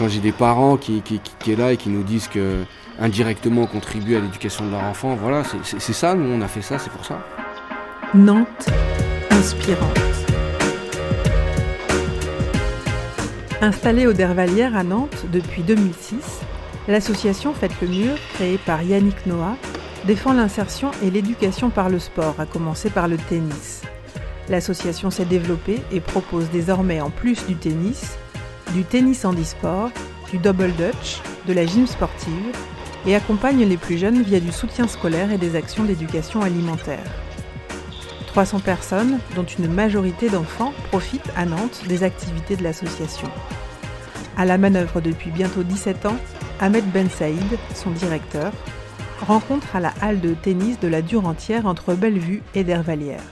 quand j'ai des parents qui, qui, qui, est là et qui nous disent que indirectement on contribue à l'éducation de leur enfant, voilà, c'est ça, nous on a fait ça, c'est pour ça. Nantes, inspirante. Installée au Dervalière à Nantes depuis 2006, l'association Faites le Mur, créée par Yannick Noah, défend l'insertion et l'éducation par le sport, à commencer par le tennis. L'association s'est développée et propose désormais en plus du tennis, du tennis handisport, du double dutch, de la gym sportive et accompagne les plus jeunes via du soutien scolaire et des actions d'éducation alimentaire. 300 personnes, dont une majorité d'enfants, profitent à Nantes des activités de l'association. À la manœuvre depuis bientôt 17 ans, Ahmed Ben Saïd, son directeur, rencontre à la halle de tennis de la Durentière entre Bellevue et Dervalière.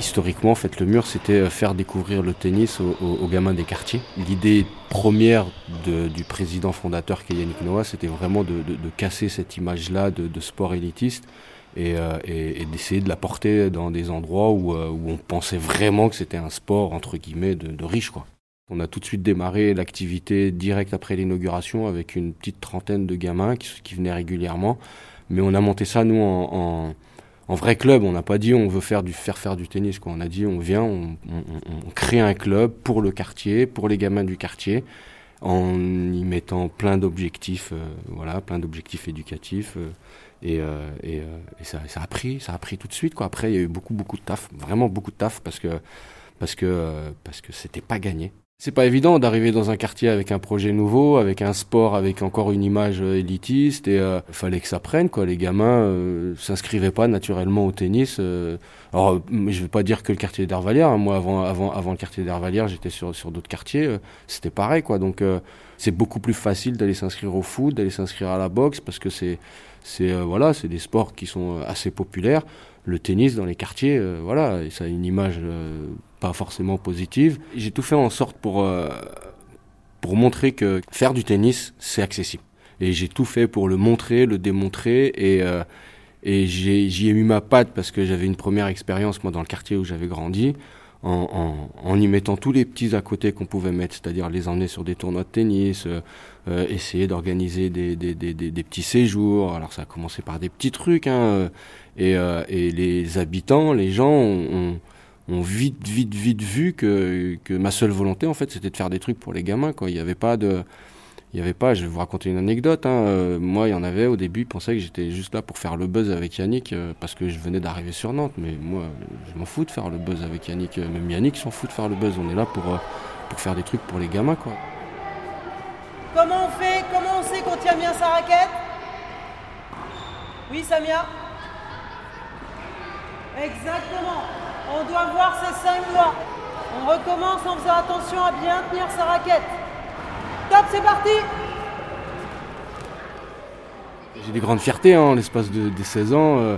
Historiquement, fait, le mur, c'était euh, faire découvrir le tennis aux, gamins des quartiers. L'idée première du président fondateur qui est c'était vraiment de, casser cette image-là de, sport élitiste euh, et, d'essayer de la porter dans des endroits euh, où, on pensait vraiment que c'était un sport entre guillemets de, riches. Quoi. On a tout de suite démarré l'activité direct après l'inauguration avec une petite trentaine de gamins qui, venaient régulièrement. Mais on a monté ça, nous, en en vrai club, on n'a pas dit on veut faire du faire faire du tennis. Quoi. On a dit on vient, on, crée un club pour le quartier, pour les gamins du quartier, en y mettant plein d'objectifs, euh, voilà, plein d'objectifs éducatifs. Euh, et, euh, et, ça, ça, a pris, ça a pris tout de suite. Quoi. Après, il y a eu beaucoup beaucoup de taf, vraiment beaucoup de taf parce que parce que parce que c'était pas gagné. C'est pas évident d'arriver dans un quartier avec un projet nouveau, avec un sport, avec encore une image euh, élitiste et euh, fallait que ça prenne quoi. Les gamins euh, s'inscrivaient pas naturellement au tennis. Euh. alors je vais pas dire que le quartier d'Hervalière. Hein. Moi avant avant avant le quartier d'Hervalière, j'étais sur sur d'autres quartiers. C'était pareil quoi. Donc c'est beaucoup plus facile d'aller s'inscrire au foot, d'aller s'inscrire à la boxe parce que c'est c'est voilà c'est des sports qui sont assez populaires. Le tennis dans les quartiers, voilà, ça a une image pas forcément positive. J'ai tout fait en sorte pour, euh, pour montrer que faire du tennis, c'est accessible. Et j'ai tout fait pour le montrer, le démontrer, et, euh, et j'y ai, mis ma patte parce que j'avais une première expérience, moi, dans le quartier où j'avais grandi, en, en, y mettant tous les petits à côté qu'on pouvait mettre, c'est-à-dire les emmener sur des tournois de tennis, euh, essayer d'organiser des, des, des, des, petits séjours. Alors ça a commencé par des petits trucs, hein, et, et les habitants, les gens ont vite, vite, vite vu que, que ma seule volonté, en fait, c'était de faire des trucs pour les gamins, quoi. Il n'y avait pas de. Il y avait pas, je vais vous raconter une anecdote. Hein. Euh, moi, il y en avait au début, ils pensaient que j'étais juste là pour faire le buzz avec Yannick euh, parce que je venais d'arriver sur Nantes. Mais moi, je m'en fous de faire le buzz avec Yannick. Euh, même Yannick s'en fout de faire le buzz. On est là pour, pour faire des trucs pour les gamins, quoi. Comment on fait Comment on sait qu'on tient bien sa raquette? Oui, Samia? Exactement. On doit voir ces cinq doigts. On recommence en faisant attention à bien tenir sa raquette. Top, c'est parti J'ai des grandes fiertés en hein, l'espace de, des 16 ans. Euh,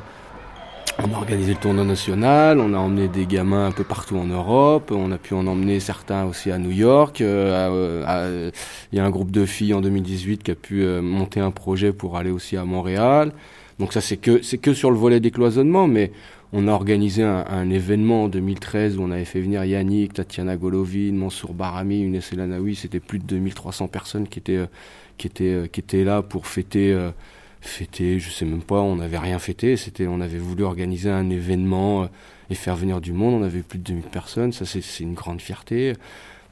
on a organisé le tournoi national, on a emmené des gamins un peu partout en Europe, on a pu en emmener certains aussi à New York. Euh, il y a un groupe de filles en 2018 qui a pu euh, monter un projet pour aller aussi à Montréal. Donc ça c'est que c'est que sur le volet des cloisonnements, mais on a organisé un, événement en 2013 où on avait fait venir Yannick, Tatiana Golovin, Mansour Barami, Younes Elanaoui. C'était plus de 2300 personnes qui étaient, euh, qui étaient, euh, qui étaient là pour fêter, euh, fêter, je sais même pas, on n'avait rien fêté. C'était, on avait voulu organiser un événement et faire venir du monde. On avait plus de 2000 personnes. Ça, c'est une grande fierté.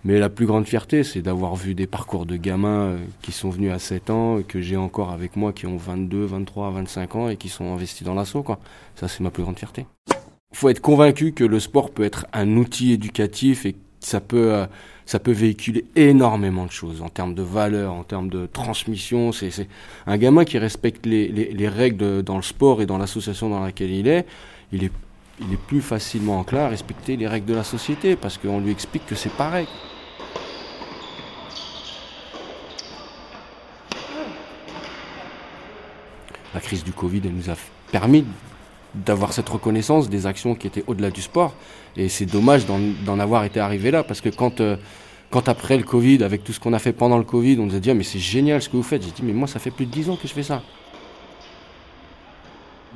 Mais la plus grande fierté, c'est d'avoir vu des parcours de gamins euh, qui sont venus à 7 ans, que j'ai encore avec moi, qui ont 22, 23, 25 ans et qui sont investis dans l'assaut. Ça, c'est ma plus grande fierté. Il faut être convaincu que le sport peut être un outil éducatif et ça peut, euh, ça peut véhiculer énormément de choses en termes de valeurs, en termes de transmission. C'est, un gamin qui respecte les, les règles dans le sport et dans l'association dans laquelle il est. Il est il est plus facilement enclin à respecter les règles de la société parce qu'on lui explique que c'est pareil. La crise du Covid, elle nous a permis d'avoir cette reconnaissance des actions qui étaient au-delà du sport. Et c'est dommage d'en avoir été arrivé là, parce que quand, euh, quand après le Covid, avec tout ce qu'on a fait pendant le Covid, on nous a dit ah, mais c'est génial ce que vous faites. J'ai dit mais moi ça fait plus de 10 ans que je fais ça.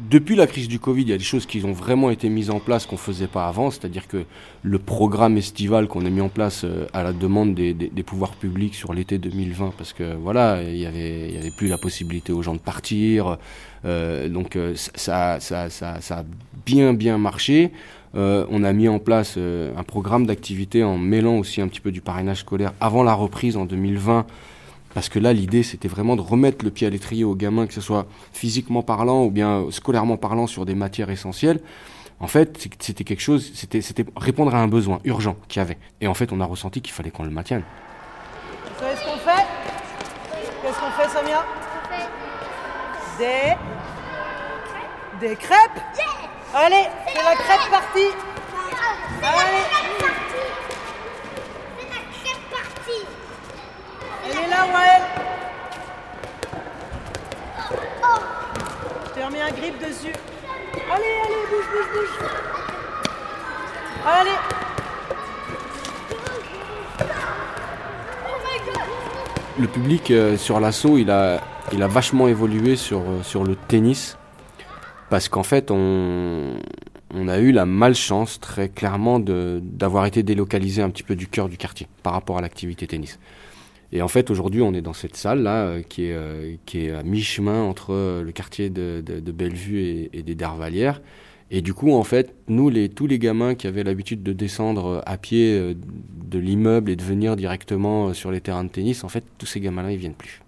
Depuis la crise du Covid, il y a des choses qui ont vraiment été mises en place qu'on ne faisait pas avant, c'est-à-dire que le programme estival qu'on a mis en place euh, à la demande des, pouvoirs publics sur l'été 2020, parce que voilà, il n'y avait, y avait plus la possibilité aux gens de partir, euh, donc euh, ça, ça, ça, ça, a bien bien marché. on a mis en place un programme d'activité en mêlant aussi un petit peu du parrainage scolaire avant la reprise en 2020 parce que là, l'idée, c'était vraiment de remettre le pied à l'étrier aux gamins, que ce soit physiquement parlant ou bien scolairement parlant sur des matières essentielles. En fait, c'était quelque chose, c'était, répondre à un besoin urgent qu'il y avait. Et en fait, on a ressenti qu'il fallait qu'on le maintienne. Vous savez ce qu'on fait? Qu'est-ce qu'on fait, Samia Des... Des crêpes. Allez, c'est la crêpe partie. Allez Elle est là, Wael Je te remets un grip Allez, allez, bouge, bouge, bouge. Allez. Le public euh, sur l'assaut, il a, il a vachement évolué sur, euh, sur le tennis. Parce qu'en fait, on, on a eu la malchance très clairement d'avoir été délocalisé un petit peu du cœur du quartier par rapport à l'activité tennis. Et en fait, aujourd'hui, on est dans cette salle-là, euh, qui, est, euh, qui est à mi-chemin entre euh, le quartier de, Bellevue et, des Dervalières. Et du coup, en fait, nous, tous les gamins qui avaient l'habitude de descendre à pied de l'immeuble et de venir directement sur les terrains de tennis, en fait, tous ces gamins-là, ils viennent plus.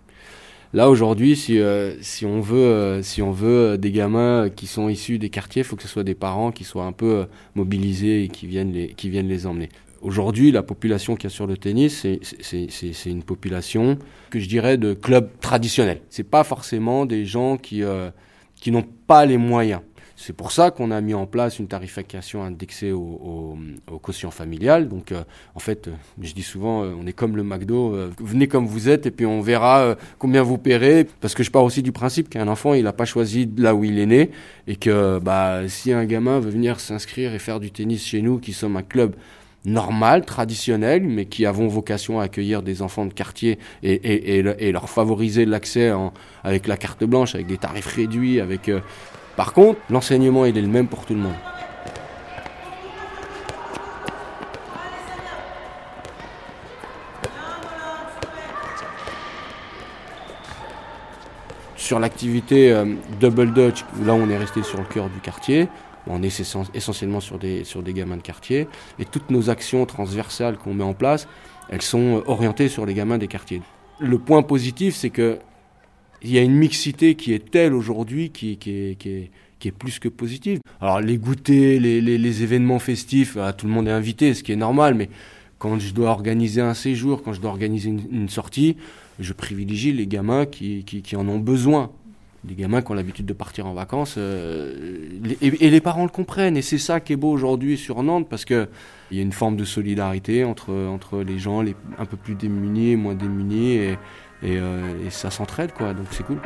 Là, aujourd'hui, si, si on veut, si on veut des gamins qui sont issus des quartiers, il faut que ce soit des parents qui soient un peu mobilisés et qui viennent les, qui viennent les emmener. Aujourd'hui, la population qu'il y a sur le tennis, c'est une population que je dirais de club traditionnel. C'est pas forcément des gens qui, euh, qui n'ont pas les moyens. C'est pour ça qu'on a mis en place une tarification indexée au, au, quotient familial. Donc, euh, en fait, euh, je dis souvent, on est comme le McDo, venez comme vous êtes et puis on verra combien vous paierez. Parce que je pars aussi du principe qu'un enfant, il n'a pas choisi là où il est né et que bah, si un gamin veut venir s'inscrire et faire du tennis chez nous, qui sommes un club normal, traditionnel, mais qui avons vocation à accueillir des enfants de quartier et, et, leur favoriser l'accès avec la carte blanche, avec des tarifs réduits. Avec, euh, Par contre, l'enseignement, il est le même pour tout le monde. Sur l'activité euh, Double Dutch, là on est resté sur le cœur du quartier, on est essentiellement sur des, sur des gamins de quartier. Et toutes nos actions transversales qu'on met en place, elles sont orientées sur les gamins des quartiers. Le point positif, c'est que il y a une mixité qui est telle aujourd'hui qui, qui, est, qui, qui, est, plus que positive. Alors les goûters, les, les, événements festifs, ah, tout le monde est invité, ce qui est normal, mais quand je dois organiser un séjour, quand je dois organiser une, sortie, je privilégie les gamins qui, qui en ont besoin des gamins qui ont l'habitude de partir en vacances. Euh, et, les parents le comprennent. Et c'est ça qui est beau aujourd'hui sur Nantes, parce qu'il y a une forme de solidarité entre, les gens un peu plus démunis moins démunis. Et, et, euh, et ça s'entraide, quoi. Donc c'est cool.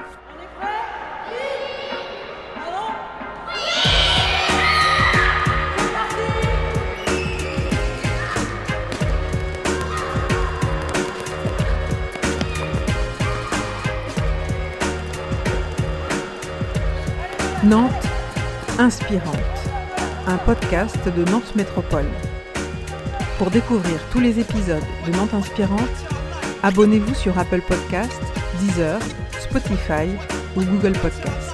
Nantes Inspirante, un podcast de Nantes Métropole. Pour découvrir tous les épisodes de Nantes Inspirante, abonnez-vous sur Apple Podcasts, Deezer, Spotify ou Google Podcasts.